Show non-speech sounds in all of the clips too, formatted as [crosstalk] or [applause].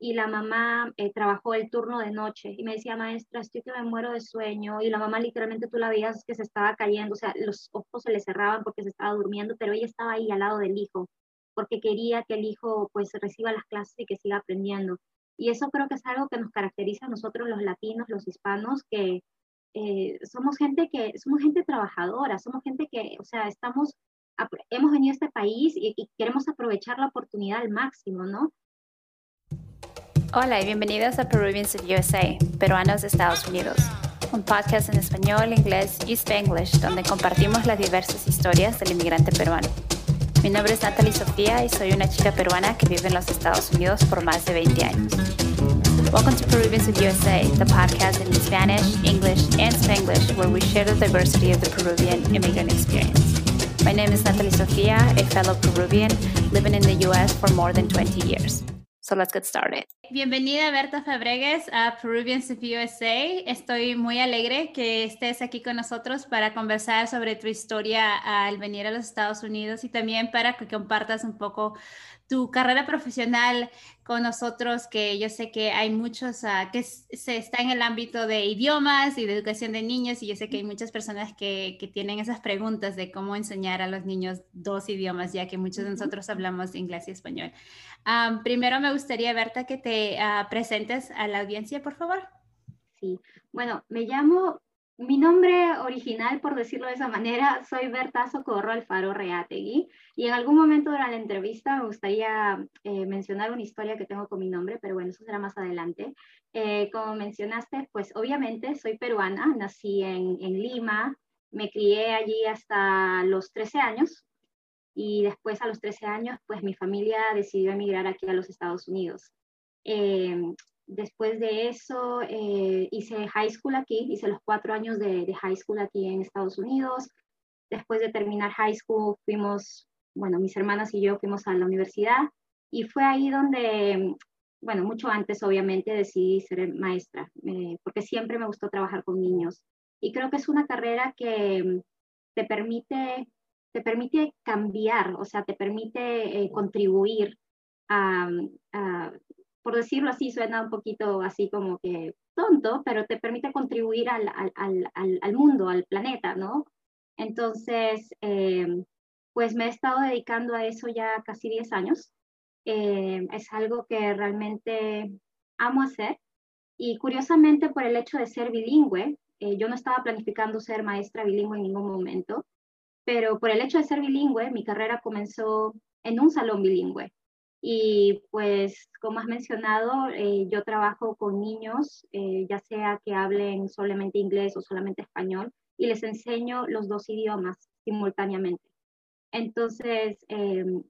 y la mamá eh, trabajó el turno de noche y me decía, maestra, estoy que me muero de sueño y la mamá literalmente tú la veías que se estaba cayendo, o sea, los ojos se le cerraban porque se estaba durmiendo, pero ella estaba ahí al lado del hijo porque quería que el hijo pues reciba las clases y que siga aprendiendo. Y eso creo que es algo que nos caracteriza a nosotros los latinos, los hispanos, que eh, somos gente que somos gente trabajadora, somos gente que, o sea, estamos hemos venido a este país y, y queremos aprovechar la oportunidad al máximo, ¿no? Hola y bienvenidos a Peruvians of USA, Peruanos de Estados Unidos, un podcast en español, inglés y spanglish donde compartimos las diversas historias del inmigrante peruano. Mi nombre es Natalie Sofía y soy una chica peruana que vive en los Estados Unidos por más de 20 años. Welcome to Peruvians of USA, the podcast in Spanish, English, and Spanglish where we share the diversity of the Peruvian immigrant experience. My name is Natalie Sofia, a fellow Peruvian living in the US for more than 20 years. So let's get started. Bienvenida Berta Fabregues a Peruvians of USA. Estoy muy alegre que estés aquí con nosotros para conversar sobre tu historia al venir a los Estados Unidos y también para que compartas un poco tu carrera profesional con nosotros, que yo sé que hay muchos uh, que se está en el ámbito de idiomas y de educación de niños y yo sé que hay muchas personas que, que, tienen esas preguntas de cómo enseñar a los niños dos idiomas, ya que muchos de nosotros hablamos inglés y español. Um, primero me gustaría, Berta, que te uh, presentes a la audiencia, por favor. Sí, bueno, me llamo mi nombre original, por decirlo de esa manera, soy Berta Socorro Alfaro Reategui y en algún momento durante la entrevista me gustaría eh, mencionar una historia que tengo con mi nombre, pero bueno, eso será más adelante. Eh, como mencionaste, pues obviamente soy peruana, nací en, en, Lima, me crié allí hasta los 13 años y después a los 13 años, pues mi familia decidió emigrar aquí a los Estados Unidos. Eh, Después de eso eh, hice high school aquí, hice los cuatro años de, high school aquí en Estados Unidos. Después de terminar high school fuimos, bueno, mis hermanas y yo fuimos a la universidad y fue ahí donde, bueno, mucho antes obviamente decidí ser maestra, eh, porque siempre me gustó trabajar con niños. Y creo que es una carrera que te permite, te permite cambiar, o sea, te permite eh, contribuir a, a, por decirlo así, suena un poquito así como que tonto, pero te permite contribuir al, al, al, al mundo, al planeta, ¿no? Entonces, eh, pues me he estado dedicando a eso ya casi 10 años. Eh, es algo que realmente amo hacer. Y curiosamente, por el hecho de ser bilingüe, eh, yo no estaba planificando ser maestra bilingüe en ningún momento, pero por el hecho de ser bilingüe, mi carrera comenzó en un salón bilingüe. Y pues, como has mencionado, eh, yo trabajo con niños, eh, ya sea que hablen solamente inglés o solamente español, y les enseño los dos idiomas simultáneamente. Entonces, em,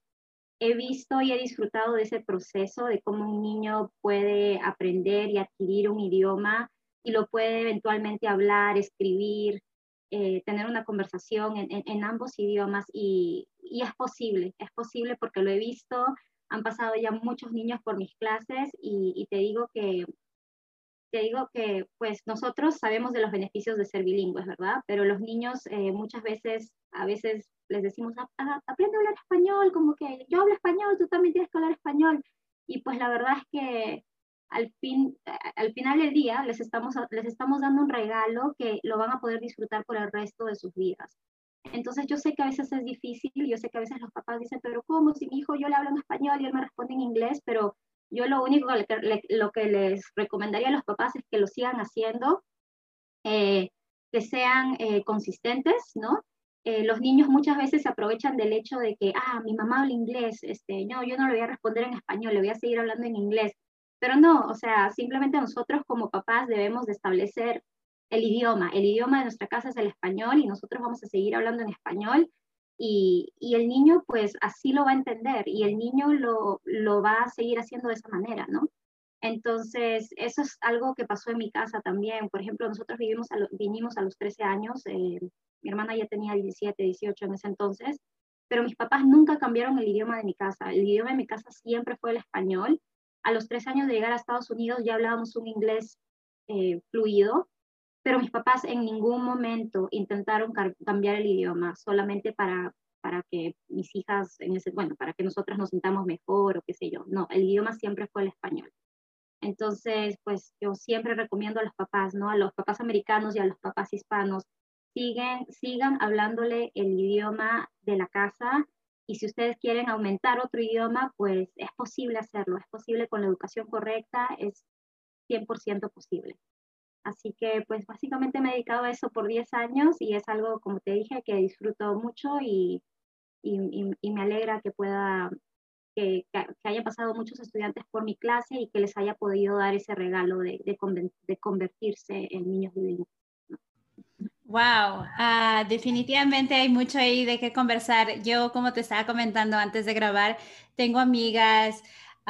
he visto y he disfrutado de ese proceso de cómo un niño puede aprender y adquirir un idioma y lo puede eventualmente hablar, escribir, eh, tener una conversación en, en, ambos idiomas y, y, es posible, es posible porque lo he visto, han pasado ya muchos niños por mis clases y, te digo que te digo que pues nosotros sabemos de los beneficios de ser bilingües, ¿verdad? Pero los niños eh, muchas veces, a veces les decimos, aprende a hablar español, como que yo hablo español, tú también tienes que hablar español. Y pues la verdad es que al, fin, al final del día les estamos, les estamos dando un regalo que lo van a poder disfrutar por el resto de sus vidas. Entonces yo sé que a veces es difícil, yo sé que a veces los papás dicen, pero ¿cómo? Si mi hijo yo le hablo en español y él me responde en inglés, pero yo lo único que, lo que les recomendaría a los papás es que lo sigan haciendo, eh, que sean eh, consistentes, ¿no? Eh, los niños muchas veces se aprovechan del hecho de que, ah, mi mamá habla inglés, este, no, yo no le voy a responder en español, le voy a seguir hablando en inglés. Pero no, o sea, simplemente nosotros como papás debemos de establecer el idioma. El idioma de nuestra casa es el español y nosotros vamos a seguir hablando en español y, y el niño pues así lo va a entender y el niño lo, lo, va a seguir haciendo de esa manera, ¿no? Entonces, eso es algo que pasó en mi casa también. Por ejemplo, nosotros vivimos vinimos a los 13 años, eh, mi hermana ya tenía 17, 18 en ese entonces, pero mis papás nunca cambiaron el idioma de mi casa. El idioma de mi casa siempre fue el español. A los tres años de llegar a Estados Unidos ya hablábamos un inglés eh, fluido, pero mis papás en ningún momento intentaron cambiar el idioma solamente para, para que mis hijas, en ese, bueno, para que nosotras nos sintamos mejor o qué sé yo. No, el idioma siempre fue el español. Entonces, pues yo siempre recomiendo a los papás, ¿no? A los papás americanos y a los papás hispanos, siguen, sigan hablándole el idioma de la casa y si ustedes quieren aumentar otro idioma, pues es posible hacerlo, es posible con la educación correcta, es 100% posible. Así que pues básicamente me he dedicado a eso por 10 años y es algo, como te dije, que disfruto mucho y, y, me alegra que pueda, que, que, haya pasado muchos estudiantes por mi clase y que les haya podido dar ese regalo de, de, convertirse en niños bilingües. Wow, ah, definitivamente hay mucho ahí de qué conversar. Yo, como te estaba comentando antes de grabar, tengo amigas,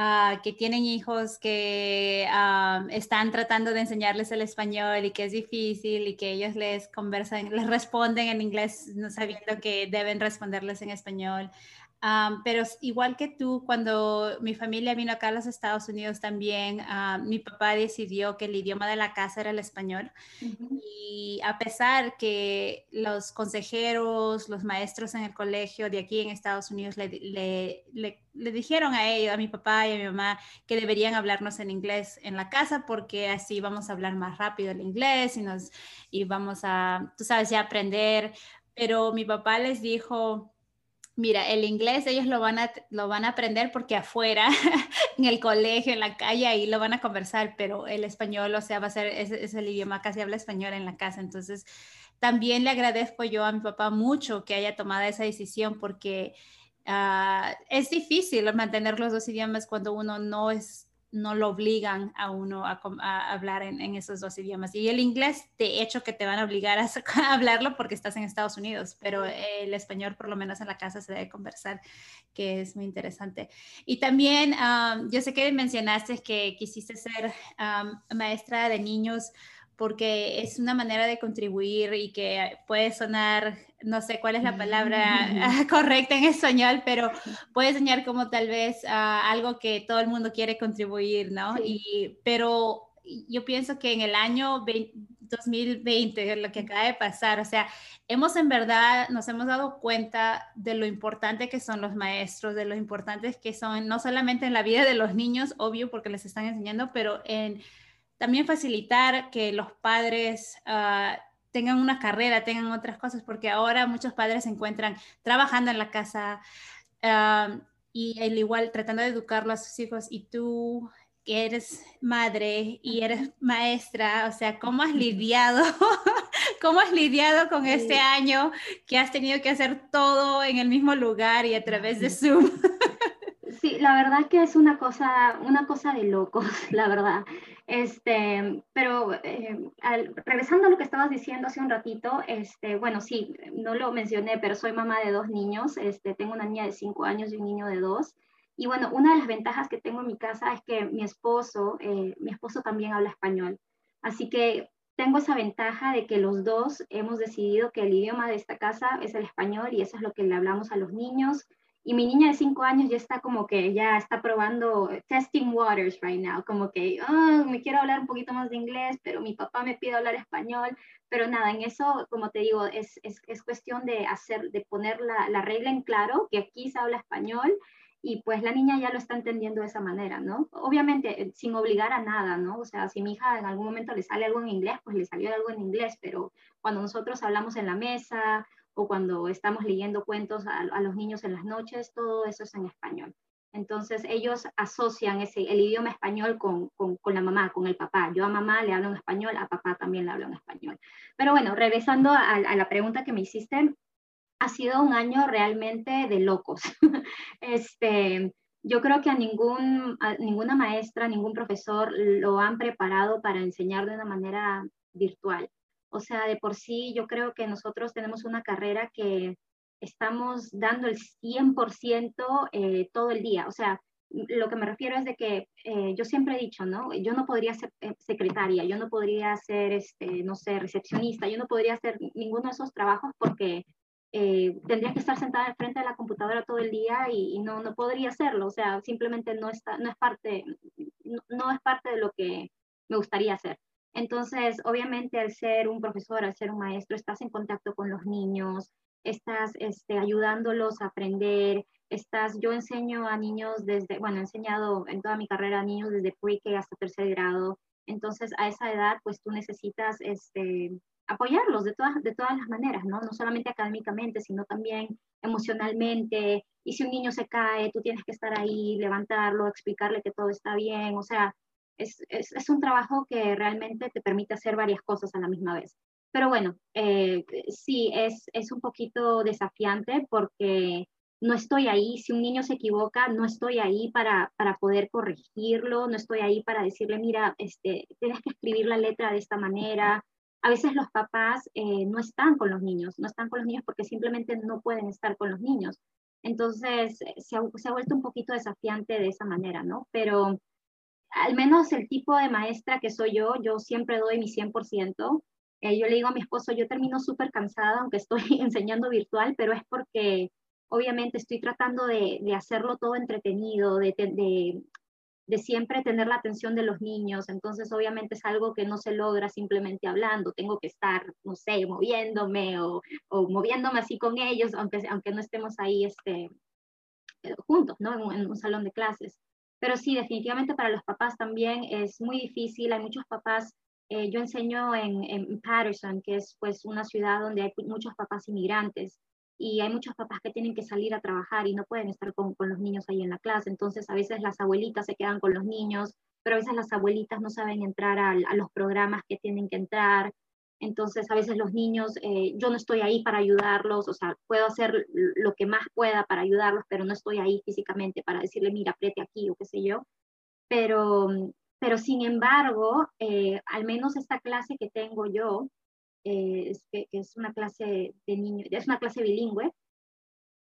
Ah, que tienen hijos que ah, están tratando de enseñarles el español y que es difícil y que ellos les conversan, les responden en inglés no sabiendo que deben responderles en español pero igual que tú, cuando mi familia vino acá a los Estados Unidos también, mi papá decidió que el idioma de la casa era el español. Y a pesar que los consejeros, los maestros en el colegio de aquí en Estados Unidos le, le, le, dijeron a ellos, a mi papá y a mi mamá, que deberían hablarnos en inglés en la casa porque así vamos a hablar más rápido el inglés y, nos, y vamos a, tú sabes, ya aprender. Pero mi papá les dijo, Mira, el inglés ellos lo van a, lo van a aprender porque afuera, [laughs] en el colegio, en la calle, ahí lo van a conversar, pero el español, o sea, va a ser, es, el idioma, casi habla español en la casa. Entonces, también le agradezco yo a mi papá mucho que haya tomado esa decisión porque ah, es difícil mantener los dos idiomas cuando uno no es no lo obligan a uno a, hablar en, esos dos idiomas. Y el inglés, de hecho, que te van a obligar a, [laughs] hablarlo porque estás en Estados Unidos, pero el español, por lo menos en la casa, se debe conversar, que es muy interesante. Y también, yo sé que mencionaste que quisiste ser maestra de niños porque es una manera de contribuir y que puede sonar, no sé cuál es la palabra [laughs] correcta en español, pero [laughs] puede sonar como tal vez algo que todo el mundo quiere contribuir, ¿no? Y, pero yo pienso que en el año 2020, lo que acaba de pasar, o sea, hemos en verdad, nos hemos dado cuenta de lo importante que son los maestros, de lo importantes que son, no solamente en la vida de los niños, obvio, porque les están enseñando, pero en también facilitar que los padres ah, tengan una carrera, tengan otras cosas, porque ahora muchos padres se encuentran trabajando en la casa ah, y al igual tratando de educarlo a sus hijos y tú que eres madre y eres maestra, o sea, ¿cómo has lidiado? [laughs] ¿Cómo has lidiado con este año que has tenido que hacer todo en el mismo lugar y a través de Zoom? [laughs] La verdad que es una cosa, una cosa de locos, [laughs] la verdad. Este, pero eh, regresando a lo que estabas diciendo hace un ratito, este, bueno, sí, no lo mencioné, pero soy mamá de dos niños. Este, tengo una niña de cinco años y un niño de dos. Y bueno, una de las ventajas que tengo en mi casa es que mi esposo, eh, mi esposo también habla español. Así que tengo esa ventaja de que los dos hemos decidido que el idioma de esta casa es el español y eso es lo que le hablamos a los niños y mi niña de cinco años ya está como que ya está probando testing waters right now, como que oh, me quiero hablar un poquito más de inglés, pero mi papá me pide hablar español, pero nada, en eso, como te digo, es, es, es cuestión de hacer, de poner la, la, regla en claro, que aquí se habla español y pues la niña ya lo está entendiendo de esa manera, ¿no? Obviamente eh, sin obligar a nada, ¿no? O sea, si mi hija en algún momento le sale algo en inglés, pues le salió algo en inglés, pero cuando nosotros hablamos en la mesa o cuando estamos leyendo cuentos a, los niños en las noches, todo eso es en español. Entonces ellos asocian ese, el idioma español con, con, con, la mamá, con el papá. Yo a mamá le hablo en español, a papá también le hablo en español. Pero bueno, regresando a, a la pregunta que me hiciste, ha sido un año realmente de locos. [laughs] este, yo creo que a, ningún, a ninguna maestra, ningún profesor lo han preparado para enseñar de una manera virtual. O sea, de por sí yo creo que nosotros tenemos una carrera que estamos dando el 100% eh, todo el día. O sea, lo que me refiero es de que eh, yo siempre he dicho, ¿no? Yo no podría ser eh, secretaria, yo no podría ser, este, no sé, recepcionista, yo no podría hacer ninguno de esos trabajos porque tendría que estar sentada al frente de la computadora todo el día y, no, no podría hacerlo. O sea, simplemente no, está, no, es parte, no es parte de lo que me gustaría hacer. Entonces, obviamente, al ser un profesor, al ser un maestro, estás en contacto con los niños, estás este, ayudándolos a aprender, estás, yo enseño a niños desde, bueno, he enseñado en toda mi carrera a niños desde pre-K hasta tercer grado, entonces a esa edad pues tú necesitas este, apoyarlos de todas, de todas las maneras, ¿no? No solamente académicamente, sino también emocionalmente, y si un niño se cae, tú tienes que estar ahí, levantarlo, explicarle que todo está bien, o sea, es, es, un trabajo que realmente te permite hacer varias cosas a la misma vez. Pero bueno, eh, sí, es, es un poquito desafiante porque no estoy ahí, si un niño se equivoca, no estoy ahí para, para poder corregirlo, no estoy ahí para decirle, mira, este, tienes que escribir la letra de esta manera. A veces los papás eh, no están con los niños, no están con los niños porque simplemente no pueden estar con los niños. Entonces, se ha, se ha vuelto un poquito desafiante de esa manera, ¿no? Pero al menos el tipo de maestra que soy yo, yo siempre doy mi 100%. Eh, yo le digo a mi esposo, yo termino súper cansada, aunque estoy [laughs] enseñando virtual, pero es porque obviamente estoy tratando de, hacerlo todo entretenido, de, siempre tener la atención de los niños, entonces obviamente es algo que no se logra simplemente hablando, tengo que estar, no sé, moviéndome o, moviéndome así con ellos, aunque, aunque no estemos ahí este, eh, juntos, ¿no? En, un salón de clases. Pero sí, definitivamente para los papás también es muy difícil, hay muchos papás eh, yo enseño en, Patterson, que es pues una ciudad donde hay muchos papás inmigrantes y hay muchos papás que tienen que salir a trabajar y no pueden estar con, con, los niños ahí en la clase. Entonces, a veces las abuelitas se quedan con los niños, pero a veces las abuelitas no saben entrar a los programas que tienen que entrar. Entonces, a veces los niños, eh, yo no estoy ahí para ayudarlos, o sea, puedo hacer lo que más pueda para ayudarlos, pero no estoy ahí físicamente para decirle, mira, apriete aquí o qué sé yo. Pero, pero sin embargo, eh, al menos esta clase que tengo yo, eh, es, que, es una clase de niños, es una clase bilingüe,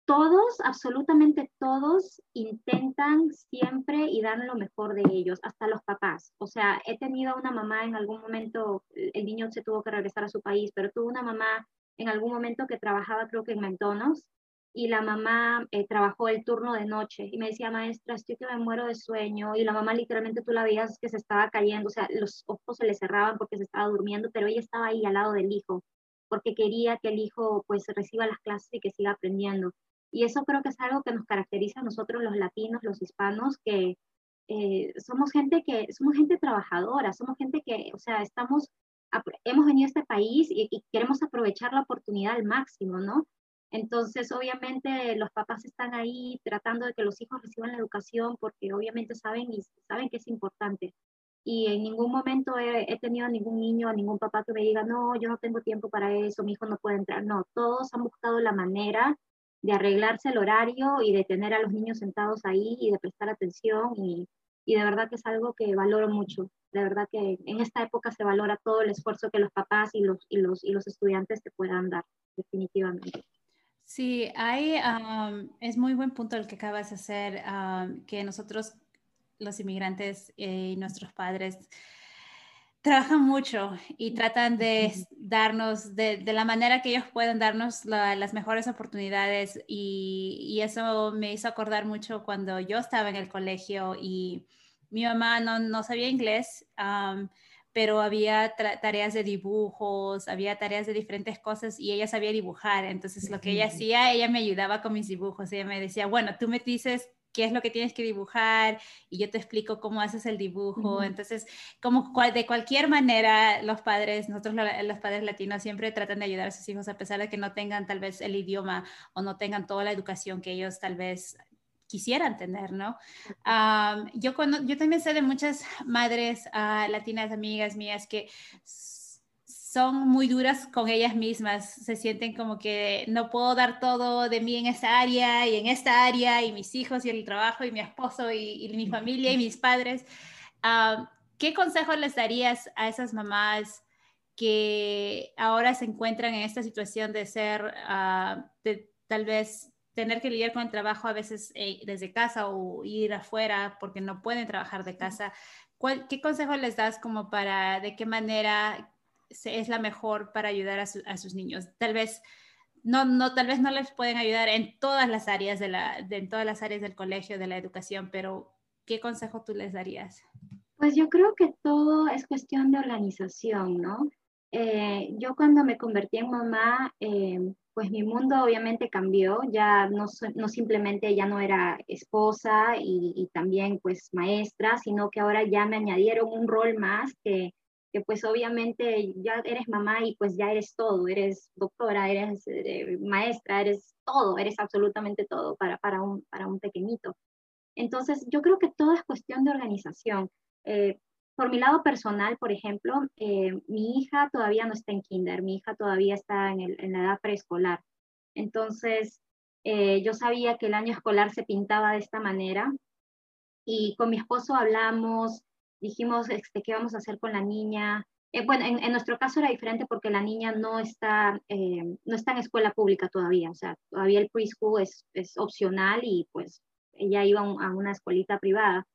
todos, absolutamente todos, intentan siempre y dan lo mejor de ellos, hasta los papás. O sea, he tenido una mamá en algún momento, el niño se tuvo que regresar a su país, pero tuvo una mamá en algún momento que trabajaba creo que en McDonald's y la mamá eh, trabajó el turno de noche y me decía, maestra, estoy que me muero de sueño y la mamá literalmente tú la veías que se estaba cayendo, o sea, los ojos se le cerraban porque se estaba durmiendo, pero ella estaba ahí al lado del hijo porque quería que el hijo pues reciba las clases y que siga aprendiendo. Y eso creo que es algo que nos caracteriza a nosotros los latinos, los hispanos, que eh, somos gente que, somos gente trabajadora, somos gente que, o sea, estamos, hemos venido a este país y, y queremos aprovechar la oportunidad al máximo, ¿no? Entonces, obviamente, los papás están ahí tratando de que los hijos reciban la educación porque obviamente saben y saben que es importante. Y en ningún momento he, tenido ningún niño, ningún papá que me diga, no, yo no tengo tiempo para eso, mi hijo no puede entrar. No, todos han buscado la manera de arreglarse el horario y de tener a los niños sentados ahí y de prestar atención. Y, y de verdad que es algo que valoro mucho. De verdad que en esta época se valora todo el esfuerzo que los papás y los, y los, y los estudiantes te puedan dar, definitivamente. Sí, hay, es muy buen punto el que acabas de hacer, que nosotros, los inmigrantes eh, y nuestros padres, trabajan mucho y tratan de darnos, de, la manera que ellos pueden darnos las mejores oportunidades y, eso me hizo acordar mucho cuando yo estaba en el colegio y mi mamá no, no sabía inglés pero había tareas de dibujos, había tareas de diferentes cosas y ella sabía dibujar. Entonces, lo que ella hacía, ella me ayudaba con mis dibujos. Ella me decía, bueno, tú me dices qué es lo que tienes que dibujar y yo te explico cómo haces el dibujo. Entonces, como de cualquier manera, los padres, nosotros los padres latinos siempre tratan de ayudar a sus hijos a pesar de que no tengan tal vez el idioma o no tengan toda la educación que ellos tal vez quisieran tener, ¿no? yo, cuando, yo también sé de muchas madres uh, latinas, amigas mías, que son muy duras con ellas mismas, se sienten como que no puedo dar todo de mí en esta área y en esta área y mis hijos y el trabajo y mi esposo y, mi familia y mis padres. ¿Qué consejos les darías a esas mamás que ahora se encuentran en esta situación de ser, uh, de, tal vez tener que lidiar con el trabajo a veces eh, desde casa o ir afuera porque no pueden trabajar de casa. ¿Qué consejo les das como para de qué manera es la mejor para ayudar a, sus niños? Tal vez no, no, tal vez no les pueden ayudar en todas las áreas de la, de, en todas las áreas del colegio, de la educación, pero ¿qué consejo tú les darías? Pues yo creo que todo es cuestión de organización, ¿no? Eh, yo cuando me convertí en mamá, eh, pues mi mundo obviamente cambió, ya no, no simplemente ya no era esposa y, y, también pues maestra, sino que ahora ya me añadieron un rol más que, que pues obviamente ya eres mamá y pues ya eres todo, eres doctora, eres eh, maestra, eres todo, eres absolutamente todo para, para, un, para un pequeñito. Entonces yo creo que todo es cuestión de organización. Eh, por mi lado personal, por ejemplo, eh, mi hija todavía no está en kinder, mi hija todavía está en, la edad preescolar. Entonces, yo sabía que el año escolar se pintaba de esta manera y con mi esposo hablamos, dijimos este, qué vamos a hacer con la niña. Eh, bueno, en, nuestro caso era diferente porque la niña no está, no está en escuela pública todavía, o sea, todavía el preschool es, es opcional y pues ella iba a una escuelita privada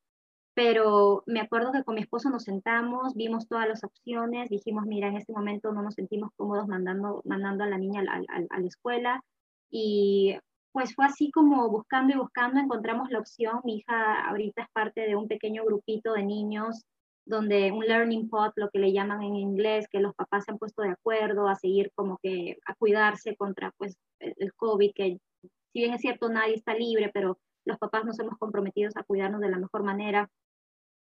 pero me acuerdo que con mi esposo nos sentamos, vimos todas las opciones, dijimos, mira, en este momento no nos sentimos cómodos mandando, mandando a la niña a, la escuela y pues fue así como buscando y buscando, encontramos la opción. Mi hija ahorita es parte de un pequeño grupito de niños donde un learning pod, lo que le llaman en inglés, que los papás se han puesto de acuerdo a seguir como que a cuidarse contra pues el COVID, que si bien es cierto nadie está libre, pero los papás nos hemos comprometido a cuidarnos de la mejor manera.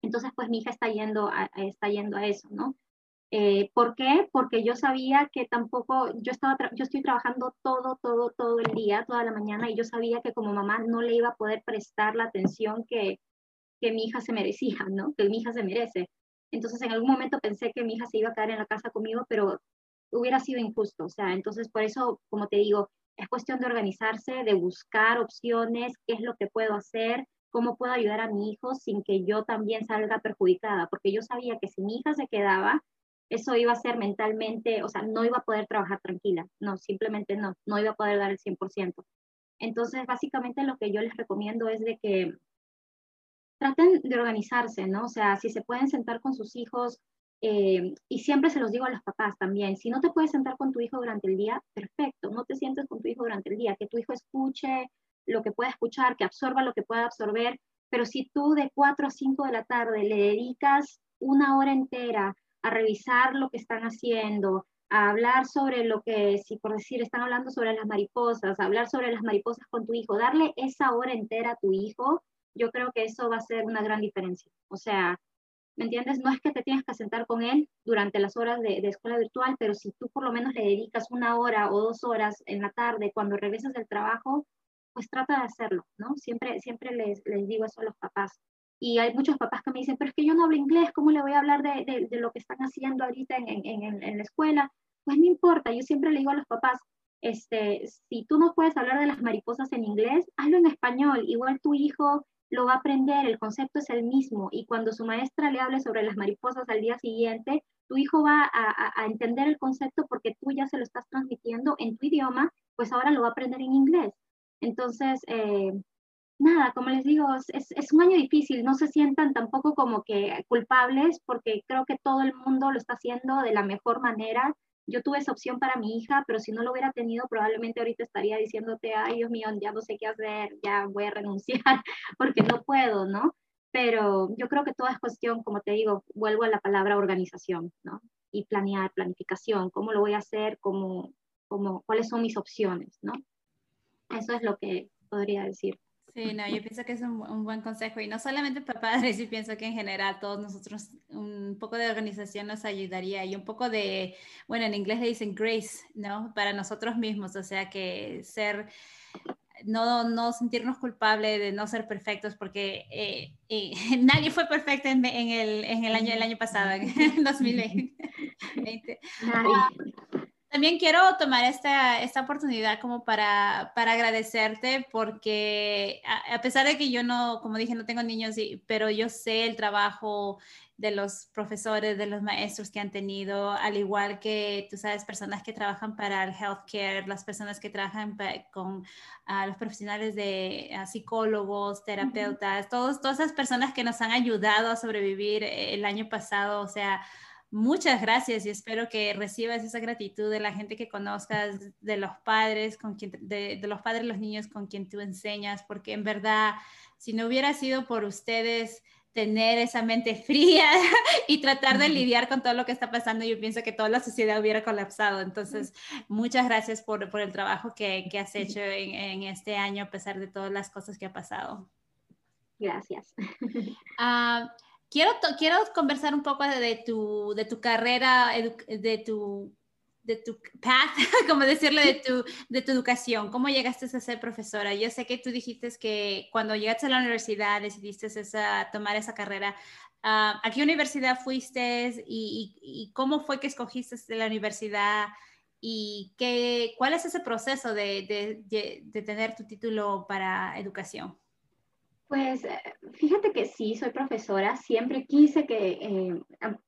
Entonces, pues mi hija está yendo a, está yendo a eso, ¿no? Eh, ¿Por qué? Porque yo sabía que tampoco, yo, estaba yo estoy trabajando todo, todo, todo el día, toda la mañana, y yo sabía que como mamá no le iba a poder prestar la atención que, que mi hija se merecía, [laughs] ¿no? Que mi hija se merece. Entonces, en algún momento pensé que mi hija se iba a quedar en la casa conmigo, pero hubiera sido injusto. O sea, entonces por eso, como te digo, es cuestión de organizarse, de buscar opciones, qué es lo que puedo hacer, cómo puedo ayudar a mi hijo sin que yo también salga perjudicada, porque yo sabía que si mi hija se quedaba, eso iba a ser mentalmente, o sea, no iba a poder trabajar tranquila, no, simplemente no, no iba a poder dar el 100%. Entonces, básicamente lo que yo les recomiendo es de que traten de organizarse, ¿no? O sea, si se pueden sentar con sus hijos, eh, y siempre se los digo a los papás también, si no te puedes sentar con tu hijo durante el día, perfecto, no te sientes con tu hijo durante el día, que tu hijo escuche lo que pueda escuchar, que absorba lo que pueda absorber, pero si tú de 4 a 5 de la tarde le dedicas una hora entera a revisar lo que están haciendo, a hablar sobre lo que, si por decir, están hablando sobre las mariposas, hablar sobre las mariposas con tu hijo, darle esa hora entera a tu hijo, yo creo que eso va a ser una gran diferencia. O sea, ¿me entiendes? No es que te tienes que sentar con él durante las horas de, de, escuela virtual, pero si tú por lo menos le dedicas una hora o dos horas en la tarde cuando regresas del trabajo, pues trata de hacerlo, ¿no? Siempre, siempre les, les digo eso a los papás. Y hay muchos papás que me dicen, pero es que yo no hablo inglés, ¿cómo le voy a hablar de, de, lo que están haciendo ahorita en, en, en, la escuela? Pues no importa, yo siempre le digo a los papás, este, si tú no puedes hablar de las mariposas en inglés, hazlo en español, igual tu hijo lo va a aprender, el concepto es el mismo, y cuando su maestra le hable sobre las mariposas al día siguiente, tu hijo va a, a, a entender el concepto porque tú ya se lo estás transmitiendo en tu idioma, pues ahora lo va a aprender en inglés. Entonces, eh, nada, como les digo, es, es, un año difícil, no se sientan tampoco como que culpables porque creo que todo el mundo lo está haciendo de la mejor manera. Yo tuve esa opción para mi hija, pero si no lo hubiera tenido, probablemente ahorita estaría diciéndote, ay Dios mío, ya no sé qué hacer, ya voy a renunciar [laughs] porque no puedo, ¿no? Pero yo creo que toda es cuestión, como te digo, vuelvo a la palabra organización, ¿no? Y planear, planificación, cómo lo voy a hacer, cómo, cómo, cuáles son mis opciones, ¿no? Eso es lo que podría decir. Sí, no, yo pienso que es un, buen consejo y no solamente para padres, yo pienso que en general todos nosotros un poco de organización nos ayudaría y un poco de, bueno, en inglés le dicen grace, ¿no? Para nosotros mismos, o sea que ser, no, no sentirnos culpables de no ser perfectos porque eh, eh, [laughs] nadie fue perfecto en, el, en, el, año, el año pasado, en [laughs] 2020. Nadie. También quiero tomar esta, esta oportunidad como para, para agradecerte porque a, pesar de que yo no, como dije, no tengo niños, pero yo sé el trabajo de los profesores, de los maestros que han tenido, al igual que, tú sabes, personas que trabajan para el healthcare, las personas que trabajan con uh, los profesionales de uh, psicólogos, terapeutas, todos, todas esas personas que nos han ayudado a sobrevivir el año pasado, o sea, Muchas gracias y espero que recibas esa gratitud de la gente que conozcas, de los padres, con quien, de, los padres, los niños con quien tú enseñas, porque en verdad, si no hubiera sido por ustedes, tener esa mente fría [laughs] y tratar de lidiar con todo lo que está pasando. Yo pienso que toda la sociedad hubiera colapsado. Entonces, muchas gracias por, por el trabajo que, que has hecho en, en, este año a pesar de todas las cosas que ha pasado. Gracias. Uh, [laughs] quiero, quiero conversar un poco de tu, de tu carrera, de tu de tu path, [laughs] como decirle, de tu, de tu educación. ¿Cómo llegaste a ser profesora? Yo sé que tú dijiste que cuando llegaste a la universidad decidiste esa, tomar esa carrera. Uh, ¿A qué universidad fuiste y, y, cómo fue que escogiste la universidad? ¿Y qué, cuál es ese proceso de, de, de tener tu título para educación? Pues eh, fíjate que sí, soy profesora, siempre quise que, eh,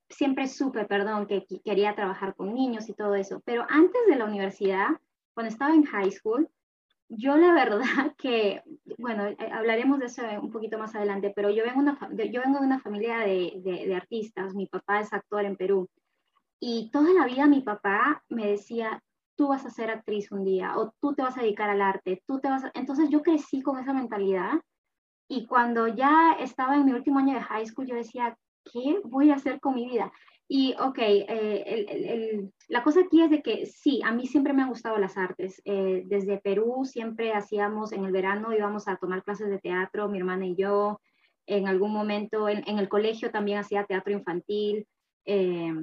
siempre supe, perdón, que quería trabajar con niños y todo eso, pero antes de la universidad, cuando estaba en high school, yo la [laughs] verdad que, bueno, eh, hablaremos de eso un poquito más adelante, pero yo vengo, una, yo vengo de una familia de, de, de artistas, mi papá es actor en Perú, y toda la vida mi papá me decía, tú vas a ser actriz un día, o tú te vas a dedicar al arte, tú te vas a... Entonces yo crecí con esa mentalidad y cuando ya estaba en mi último año de high school, yo decía, ¿qué voy a hacer con mi vida? Y, ok, eh, el, el, la cosa aquí es de que sí, a mí siempre me han gustado las artes. Eh, desde Perú siempre hacíamos, en el verano íbamos a tomar clases de teatro, mi hermana y yo. En algún momento en, en el colegio también hacía teatro infantil. Eh,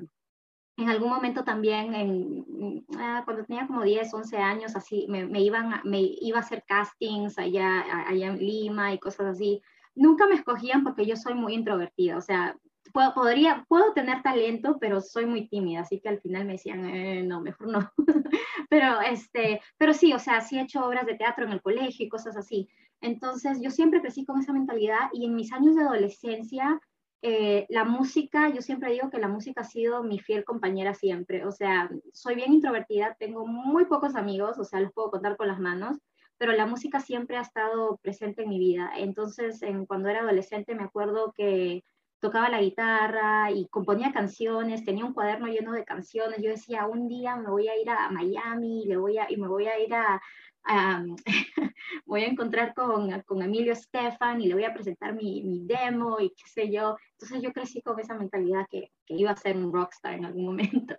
en algún momento también, en, ah, cuando tenía como 10, 11 años, así, me, me, iban me iba a hacer castings allá, allá en Lima y cosas así. Nunca me escogían porque yo soy muy introvertida, o sea, puedo, podría, puedo tener talento, pero soy muy tímida, así que al final me decían, eh, no, mejor no. [laughs] pero, este, pero sí, o sea, sí he hecho obras de teatro en el colegio y cosas así. Entonces, yo siempre crecí con esa mentalidad y en mis años de adolescencia, eh, la música, yo siempre digo que la música ha sido mi fiel compañera siempre. O sea, soy bien introvertida, tengo muy pocos amigos, o sea, los puedo contar con las manos, pero la música siempre ha estado presente en mi vida. Entonces, en, cuando era adolescente me acuerdo que tocaba la guitarra y componía canciones, tenía un cuaderno lleno de canciones. Yo decía, un día me voy a ir a Miami le voy y me voy a ir a, [laughs] voy a encontrar con, con, Emilio Estefan y le voy a presentar mi, mi, demo y qué sé yo. Entonces yo crecí con esa mentalidad que, que, iba a ser un rockstar en algún [laughs] momento.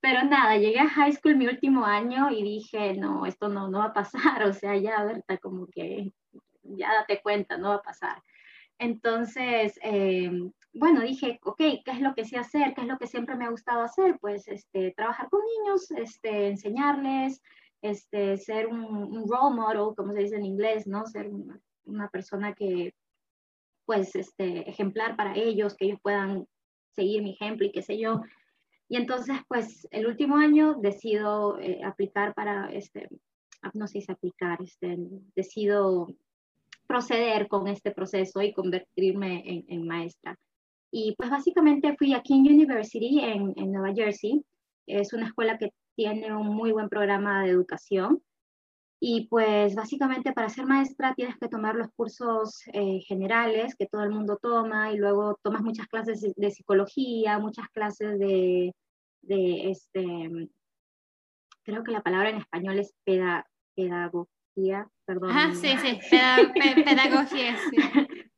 Pero nada, llegué a high school mi último año y dije, no, esto no, no va a pasar. [laughs] O sea, ya, Berta, como que ya date cuenta, no va a pasar. Entonces, eh, bueno, dije, ok, ¿qué es lo que sé hacer? ¿Qué es lo que siempre me ha gustado hacer? Pues este, trabajar con niños, este, enseñarles, este, ser un, un, role model, como se dice en inglés, ¿no? Ser una, una persona que, pues, este, ejemplar para ellos, que ellos puedan seguir mi ejemplo y qué sé yo. Y entonces, pues, el último año decido eh, aplicar para, este, no sé si aplicar, este, decido proceder con este proceso y convertirme en, en, maestra. Y pues básicamente fui a King University en, en Nueva Jersey. Es una escuela que tiene un muy buen programa de educación. Y pues básicamente para ser maestra tienes que tomar los cursos eh, generales que todo el mundo toma y luego tomas muchas clases de psicología, muchas clases de, de este, creo que la palabra en español es pedagogía, perdón. Ah, sí, sí, [laughs] pedagogía. Sí.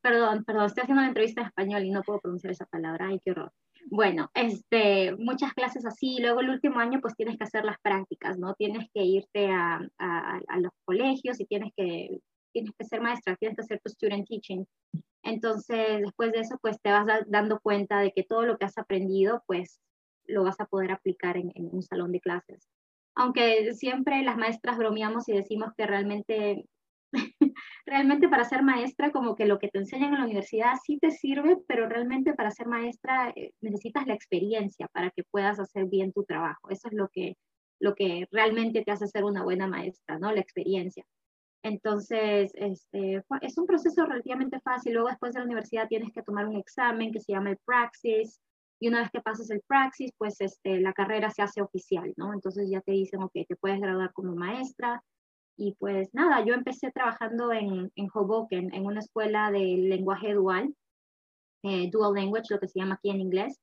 perdón, perdón, estoy haciendo una entrevista en español y no puedo pronunciar esa palabra, ay, qué horror. Bueno, este, muchas clases así, luego el último año pues tienes que hacer las prácticas, ¿no? Tienes que irte a, a, los colegios y tienes que, tienes que ser maestra, tienes que hacer tu student teaching. Entonces, después de eso, pues te vas dando cuenta de que todo lo que has aprendido, pues lo vas a poder aplicar en, en un salón de clases. Aunque siempre las maestras bromeamos y decimos que realmente realmente para ser maestra, como que lo que te enseñan en la universidad sí te sirve, pero realmente para ser maestra eh, necesitas la experiencia para que puedas hacer bien tu trabajo. Eso es lo que, lo que realmente te hace ser una buena maestra, ¿no? La experiencia. Entonces, este, es un proceso relativamente fácil. Luego, después de la universidad, tienes que tomar un examen que se llama el Praxis. Y una vez que pasas el Praxis, pues este, la carrera se hace oficial, ¿no? Entonces ya te dicen, ok, te puedes graduar como maestra, y pues nada, yo empecé trabajando en, en Hoboken, en una escuela de lenguaje dual, eh, dual language, lo que se llama aquí en inglés.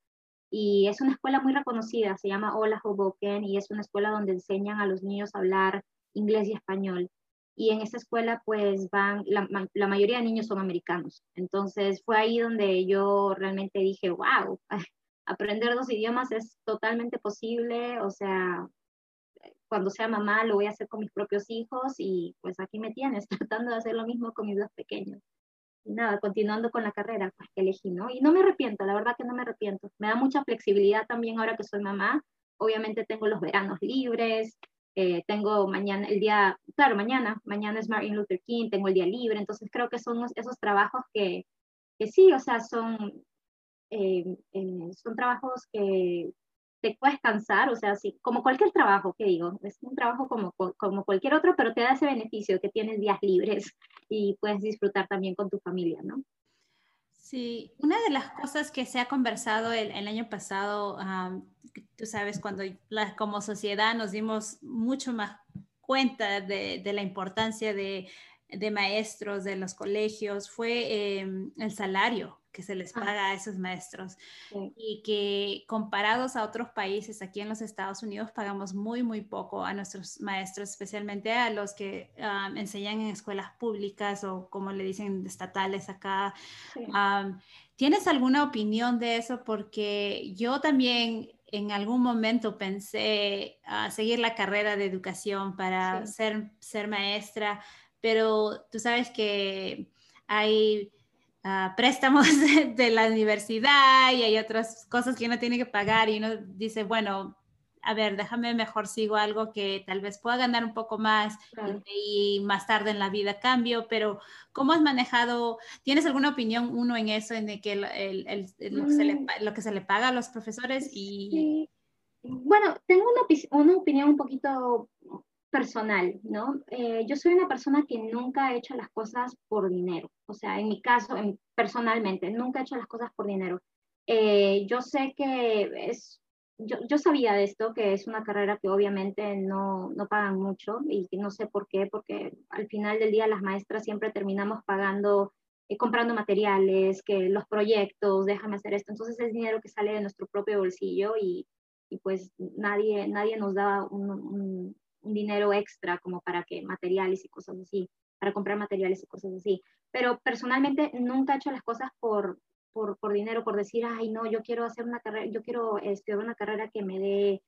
Y es una escuela muy reconocida, se llama Hola Hoboken, y es una escuela donde enseñan a los niños a hablar inglés y español. y en esa escuela pues van, la, la, mayoría de niños son americanos. Entonces fue ahí donde yo realmente dije, wow, [laughs] aprender dos idiomas es totalmente posible, o sea, cuando sea mamá lo voy a hacer con mis propios hijos y pues aquí me tienes [laughs] tratando de hacer lo mismo con mis dos pequeños. Y nada, continuando con la carrera pues, que elegí, ¿no? Y no me arrepiento, la verdad que no me arrepiento. Me da mucha flexibilidad también ahora que soy mamá. Obviamente tengo los veranos libres, eh, tengo mañana, el día, claro, mañana, mañana es Martin Luther King, tengo el día libre, entonces creo que son esos trabajos que, que sí, o sea, son, eh, eh, son trabajos que te puedes cansar, o sea, sí, como cualquier trabajo, que digo, es un trabajo como, como cualquier otro, pero te da ese beneficio que tienes días libres [laughs] y puedes disfrutar también con tu familia, ¿no? Sí, una de las cosas que se ha conversado el, el año pasado, tú sabes, cuando la, como sociedad nos dimos mucho más cuenta de, de la importancia de, de, maestros de los colegios, fue em, el salario que se les ah. paga a esos maestros y que comparados a otros países aquí en los Estados Unidos pagamos muy, muy poco a nuestros maestros, especialmente a los que enseñan en escuelas públicas o como le dicen estatales acá. ¿Tienes alguna opinión de eso? Porque yo también en algún momento pensé a seguir la carrera de educación para ser, ser maestra, pero tú sabes que hay préstamos [laughs] de, la universidad y hay otras cosas que uno tiene que pagar y uno dice, bueno, a ver, déjame mejor sigo algo que tal vez pueda ganar un poco más y, más tarde en la vida cambio, pero ¿cómo has manejado? ¿Tienes alguna opinión uno en eso, en que el, el, lo, que se le, mm. lo, que se le, paga a los profesores? Y... Bueno, tengo una, una opinión un poquito personal, ¿no? Eh, yo soy una persona que nunca ha hecho las cosas por dinero, o sea, en mi caso, personalmente, nunca he hecho las cosas por dinero. Eh, yo sé que es, yo, yo, sabía de esto, que es una carrera que obviamente no, no pagan mucho y no sé por qué, porque al final del día las maestras siempre terminamos pagando, eh, comprando materiales, que los proyectos, déjame hacer esto, entonces es dinero que sale de nuestro propio bolsillo y, y pues nadie, nadie nos da un dinero extra como para que materiales y cosas así, para comprar materiales y cosas así. Pero personalmente nunca he hecho las cosas por, por, por dinero, por decir, ay, no, yo quiero hacer una carrera, yo quiero estudiar una carrera que me dé,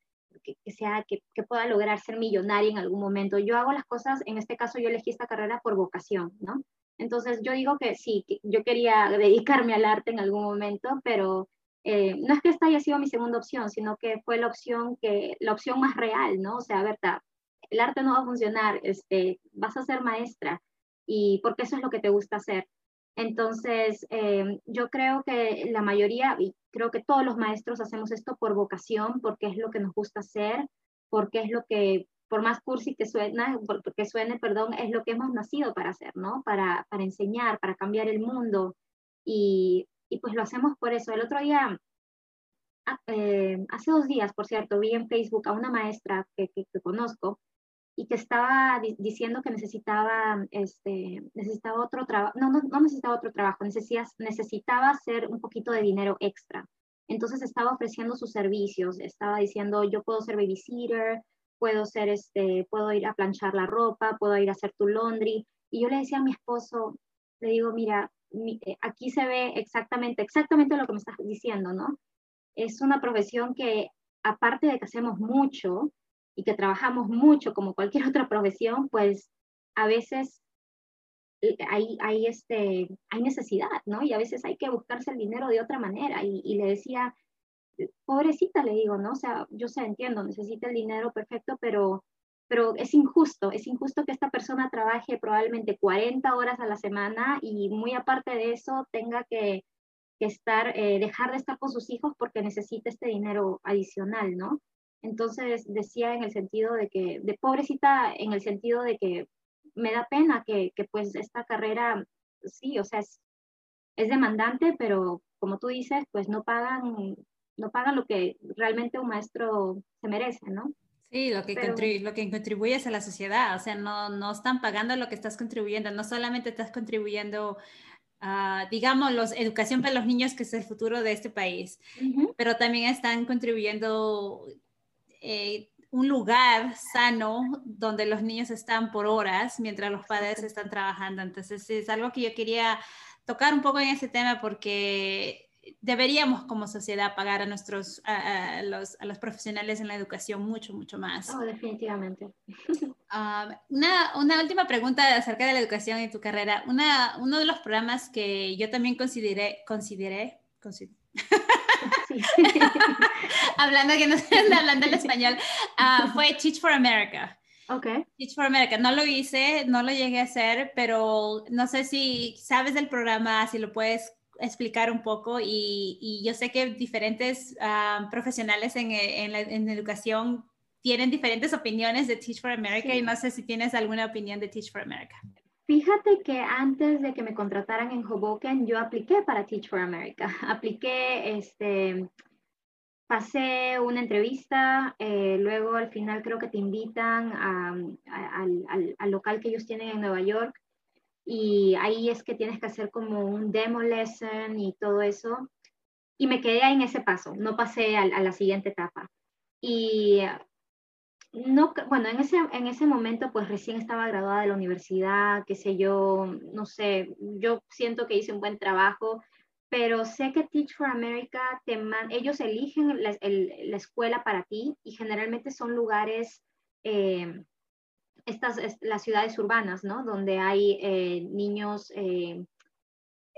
que, sea, que, que, pueda lograr ser millonaria en algún momento. Yo hago las cosas, en este caso yo elegí esta carrera por vocación, ¿no? Entonces yo digo que sí, que yo quería dedicarme al arte en algún momento, pero eh, no es que esta haya sido mi segunda opción, sino que fue la opción que, la opción más real, ¿no? O sea, verdad, el arte no va a funcionar, este, vas a ser maestra y porque eso es lo que te gusta hacer. Entonces, eh, yo creo que la mayoría, y creo que todos los maestros hacemos esto por vocación, porque es lo que nos gusta hacer, porque es lo que, por más cursi que suena, que suene, perdón, es lo que hemos nacido para hacer, ¿no? Para, para enseñar, para cambiar el mundo. Y, y pues lo hacemos por eso. El otro día, ah, eh, hace dos días, por cierto, vi en Facebook a una maestra que, que, que conozco y que estaba diciendo que necesitaba, este, necesitaba otro trabajo, no, no, no, necesitaba otro trabajo, necesitaba, hacer un poquito de dinero extra. Entonces estaba ofreciendo sus servicios, estaba diciendo, yo puedo ser babysitter, puedo ser, este, puedo ir a planchar la ropa, puedo ir a hacer tu laundry. Y yo le decía a mi esposo, le digo, mira, eh, aquí se ve exactamente, exactamente lo que me estás diciendo, ¿no? Es una profesión que, aparte de que hacemos mucho, y que trabajamos mucho como cualquier [laughs] otra profesión, pues a veces eh, hay, hay, este, hay necesidad, ¿no? Y a veces hay que buscarse el dinero de otra manera. Y, le decía, pobrecita, le digo, ¿no? O sea, yo sé, entiendo, necesita el dinero perfecto, pero, pero es injusto, es injusto que esta persona trabaje probablemente 40 horas a la semana y muy aparte de eso tenga que, que estar, eh, dejar de estar con sus hijos porque necesita este dinero adicional, ¿no? Entonces decía en el sentido de que, de pobrecita, en el sentido de que me da pena que, que pues esta carrera, sí, o sea, es, es, demandante, pero como tú dices, pues no pagan, no pagan lo que realmente un maestro se merece, ¿no? Sí, lo que, contribuye, lo que contribuyes a la sociedad, o sea, no, no están pagando lo que estás contribuyendo, no solamente estás contribuyendo Uh, digamos, los, educación para los niños, que es el futuro de este país, pero también están contribuyendo eh, un lugar sano donde los niños están por horas mientras los padres están trabajando. Entonces es algo que yo quería tocar un poco en ese tema porque deberíamos como sociedad pagar a nuestros a, los, a, los, profesionales en la educación mucho mucho más. Oh, definitivamente. Uh, [laughs] una, una, última pregunta acerca de la educación en tu carrera. Una, uno de los programas que yo también consideré consideré, consideré [laughs] [laughs] hablando que no [laughs] hablando el español, uh, fue Teach for America. Okay. Teach for America. No lo hice, no lo llegué a hacer, pero no sé si sabes del programa, si lo puedes explicar un poco. Y, y yo sé que diferentes uh, profesionales en, en, la, en, educación tienen diferentes opiniones de Teach for America sí. y no sé si tienes alguna opinión de Teach for America. Fíjate que antes de que me contrataran en Hoboken, yo apliqué para Teach for America. [laughs] Apliqué, este, pasé una entrevista, eh, luego al final creo que te invitan a, a, al, al, local que ellos tienen en Nueva York y ahí es que tienes que hacer como un demo lesson y todo eso. Y me quedé ahí en ese paso, no pasé a, a la siguiente etapa. Y no, bueno, en ese, en ese momento pues recién estaba graduada de la universidad, qué sé yo, no sé, yo siento que hice un buen trabajo, pero sé que Teach for America, te man, ellos eligen la, el, la, escuela para ti y generalmente son lugares, eh, estas, las ciudades urbanas, ¿no? Donde hay eh, niños, eh,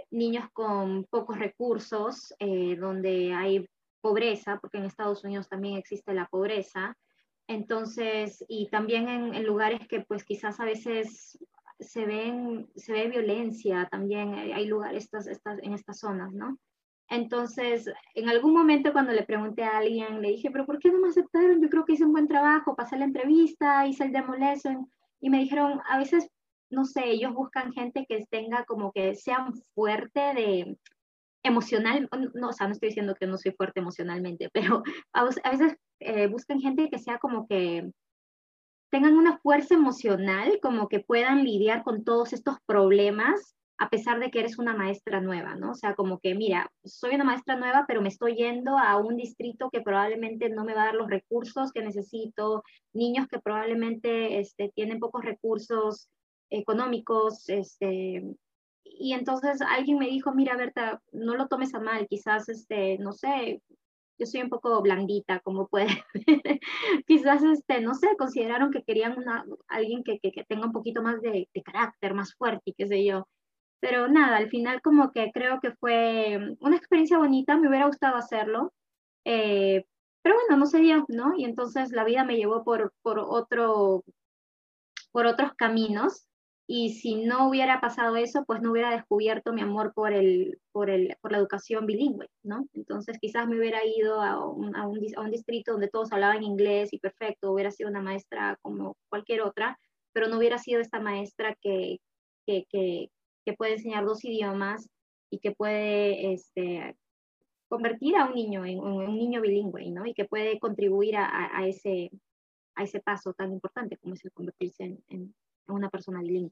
niños con pocos recursos, eh, donde hay pobreza, porque en Estados Unidos también existe la pobreza. Entonces, y también en, en, lugares que pues quizás a veces se, ven, se ve violencia, también hay lugares estas, estas, en estas zonas, ¿no? Entonces, en algún momento cuando le pregunté a alguien, le dije, pero ¿por qué no me aceptaron? Yo creo que hice un buen trabajo, pasé la entrevista, hice el demo lesson, y me dijeron, a veces, no sé, ellos buscan gente que tenga como que sean fuerte de, emocional, no, o sea, no estoy diciendo que no soy fuerte emocionalmente, [laughs] pero a veces eh, buscan gente que sea como que tengan una fuerza emocional, como que puedan lidiar con todos estos problemas a pesar de que eres una maestra nueva, ¿no? O sea, como que, mira, soy una maestra nueva, pero me estoy yendo a un distrito que probablemente no me va a dar los recursos que necesito, niños que probablemente este, tienen pocos recursos económicos, este, y entonces alguien me dijo, mira, Berta, no lo tomes a mal, quizás, este, no sé, yo soy un poco blandita, como puede [laughs] quizás, este, no sé, consideraron que querían una, alguien que, que, que tenga un poquito más de, de, carácter, más fuerte y qué sé yo. Pero nada, al final como que creo que fue una experiencia bonita, me hubiera gustado hacerlo, eh, pero bueno, no se dio, ¿no? Y entonces la vida me llevó por, por, otro, por otros caminos y si no hubiera pasado eso, pues no hubiera descubierto mi amor por, el, por, el, por la educación bilingüe, ¿no? Entonces quizás me hubiera ido a un, a, un, a un, distrito donde todos hablaban inglés y perfecto, hubiera sido una maestra como cualquier otra, pero no hubiera sido esta maestra que, que, que, que puede enseñar dos idiomas y que puede este, convertir a un niño en, en, un niño bilingüe, ¿no? Y que puede contribuir a, a, ese, a ese paso tan importante como es el convertirse en, en una persona bilingüe.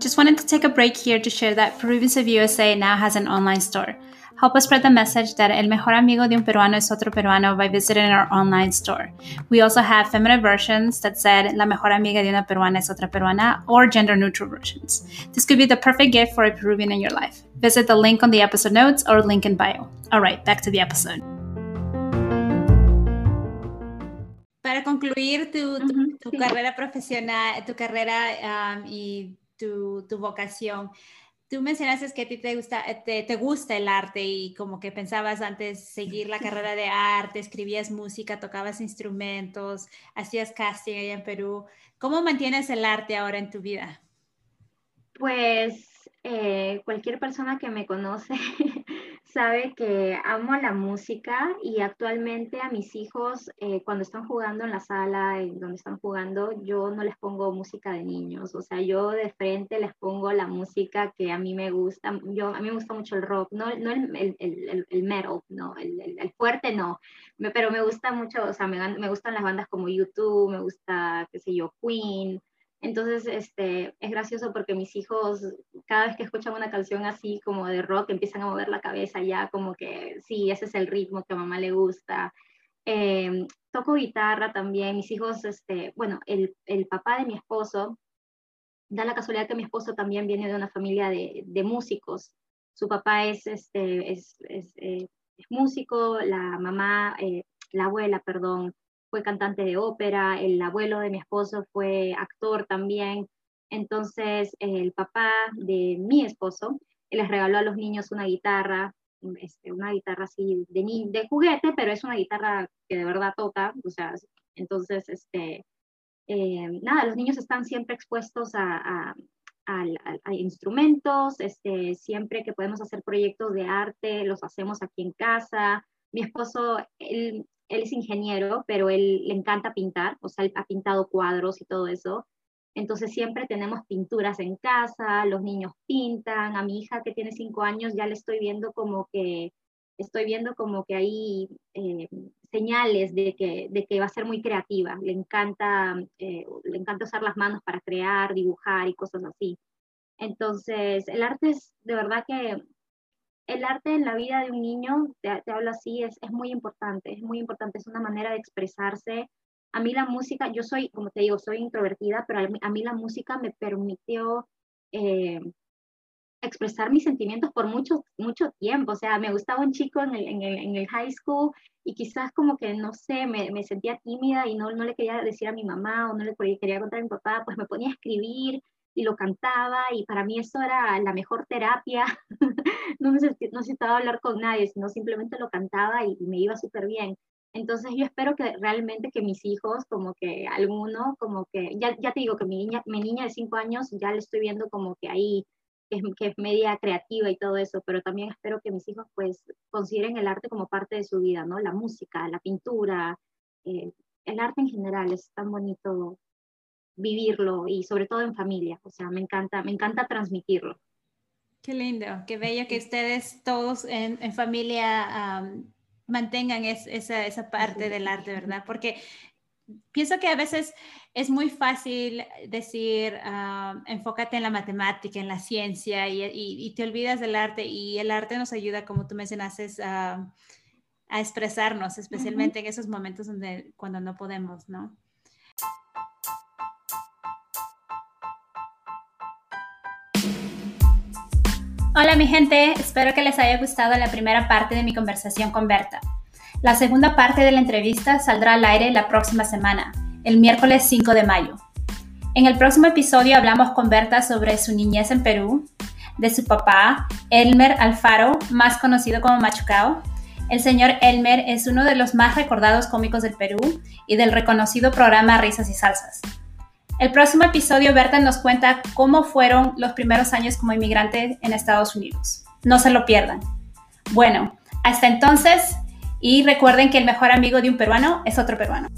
Just wanted to take a break here to share that Peruvians of USA now has an online store. Help us spread the message that el mejor amigo de un peruano es otro peruano by visiting our online store. We also have feminine versions that said la mejor amiga de una peruana es otra peruana or gender neutral versions. This could be the perfect gift for a Peruvian in your life. Visit the link on the episode notes or link in bio. All right, back to the episode. Tu, tu, uh -huh, tu sí. carrera profesional, tu carrera um, y tu, tu, vocación, tú mencionaste que a ti te gusta, te, te, gusta el arte y como que pensabas antes seguir la carrera de arte, escribías música, tocabas instrumentos, hacías casting allá en Perú. ¿Cómo mantienes el arte ahora en tu vida? Pues eh, cualquier persona que me conoce [laughs] sabe que amo la música y actualmente a mis hijos eh, cuando están jugando en la sala, en donde están jugando, yo no les pongo música de niños, o sea, yo de frente les pongo la música que a mí me gusta, yo, a mí me gusta mucho el rock, no, no el, el, el, el metal, no, el, fuerte no, pero me gusta mucho, o sea, me, me gustan las bandas como YouTube, me gusta, qué sé yo, Queen, Entonces, este, es gracioso porque mis hijos, cada vez que escuchan una canción así como de rock, empiezan a mover la cabeza ya, como que sí, ese es el ritmo que a mamá le gusta. Em, toco guitarra también, mis hijos, este, bueno, el, el, papá de mi esposo, da la casualidad que mi esposo también viene de una familia de, de músicos. Su papá es, este, es, es, eh, es músico, la mamá, eh, la abuela, perdón, fue cantante de ópera, el abuelo de mi esposo fue actor también. Entonces, el papá de mi esposo les regaló a los niños una guitarra, este, una guitarra así de, de juguete, pero es una guitarra que de verdad toca. O sea, entonces, este, eh, nada, los niños están siempre expuestos a, a, instrumentos, este, siempre que podemos hacer proyectos de arte, los hacemos aquí en casa. Mi esposo, él él es ingeniero, pero él le encanta pintar, o sea, él ha pintado cuadros y todo eso. Entonces siempre tenemos pinturas en casa, los niños pintan, a mi hija que tiene cinco años ya le estoy viendo como que, estoy viendo como que hay eh, señales de que, de que va a ser muy creativa, le encanta, eh, le encanta usar las manos para crear, dibujar y cosas así. Entonces, el arte es de verdad que el arte en la vida de un niño, te, hablo así, es, es, muy importante, es muy importante, es una manera de expresarse. A mí la música, yo soy, como te digo, soy introvertida, pero a mí, la música me permitió eh, expresar mis sentimientos por mucho, mucho tiempo. O sea, me gustaba un chico en el, en el, en el high school y quizás como que, no sé, me, me, sentía tímida y no, no le quería decir a mi mamá o no le quería contar a mi papá, pues me ponía a escribir y lo cantaba y para mí eso era la mejor terapia. [laughs] no, necesitaba hablar con nadie, sino simplemente lo cantaba y, me iba súper bien. Entonces yo espero que realmente que mis hijos, como que alguno, como que, ya, ya te digo que mi niña, mi niña de cinco años ya le estoy viendo como que ahí, que es, que es media creativa y todo eso, pero también espero que mis hijos pues consideren el arte como parte de su vida, ¿no? La música, la pintura, eh, el arte en general es tan bonito vivirlo y sobre todo en familia. O sea, me encanta, me encanta transmitirlo. Qué lindo, qué bello que ustedes todos en, familia mantengan esa, esa, parte del arte, ¿verdad? Porque pienso que a veces es muy fácil decir, enfócate en la matemática, en la ciencia y, te olvidas del arte y el arte nos ayuda, como tú mencionaste, a, a expresarnos, especialmente en esos momentos donde, cuando no podemos, ¿no? Hola mi gente, espero que les haya gustado la primera parte de mi conversación con Berta. La segunda parte de la entrevista saldrá al aire la próxima semana, el miércoles 5 de mayo. En el próximo episodio hablamos con Berta sobre su niñez en Perú, de su papá, Elmer Alfaro, más conocido como Machucao. El señor Elmer es uno de los más recordados cómicos del Perú y del reconocido programa Risas y Salsas. El próximo episodio, Berta nos cuenta cómo fueron los primeros años como inmigrante en Estados Unidos. No se lo pierdan. Bueno, hasta entonces y recuerden que el mejor amigo de un peruano es otro peruano.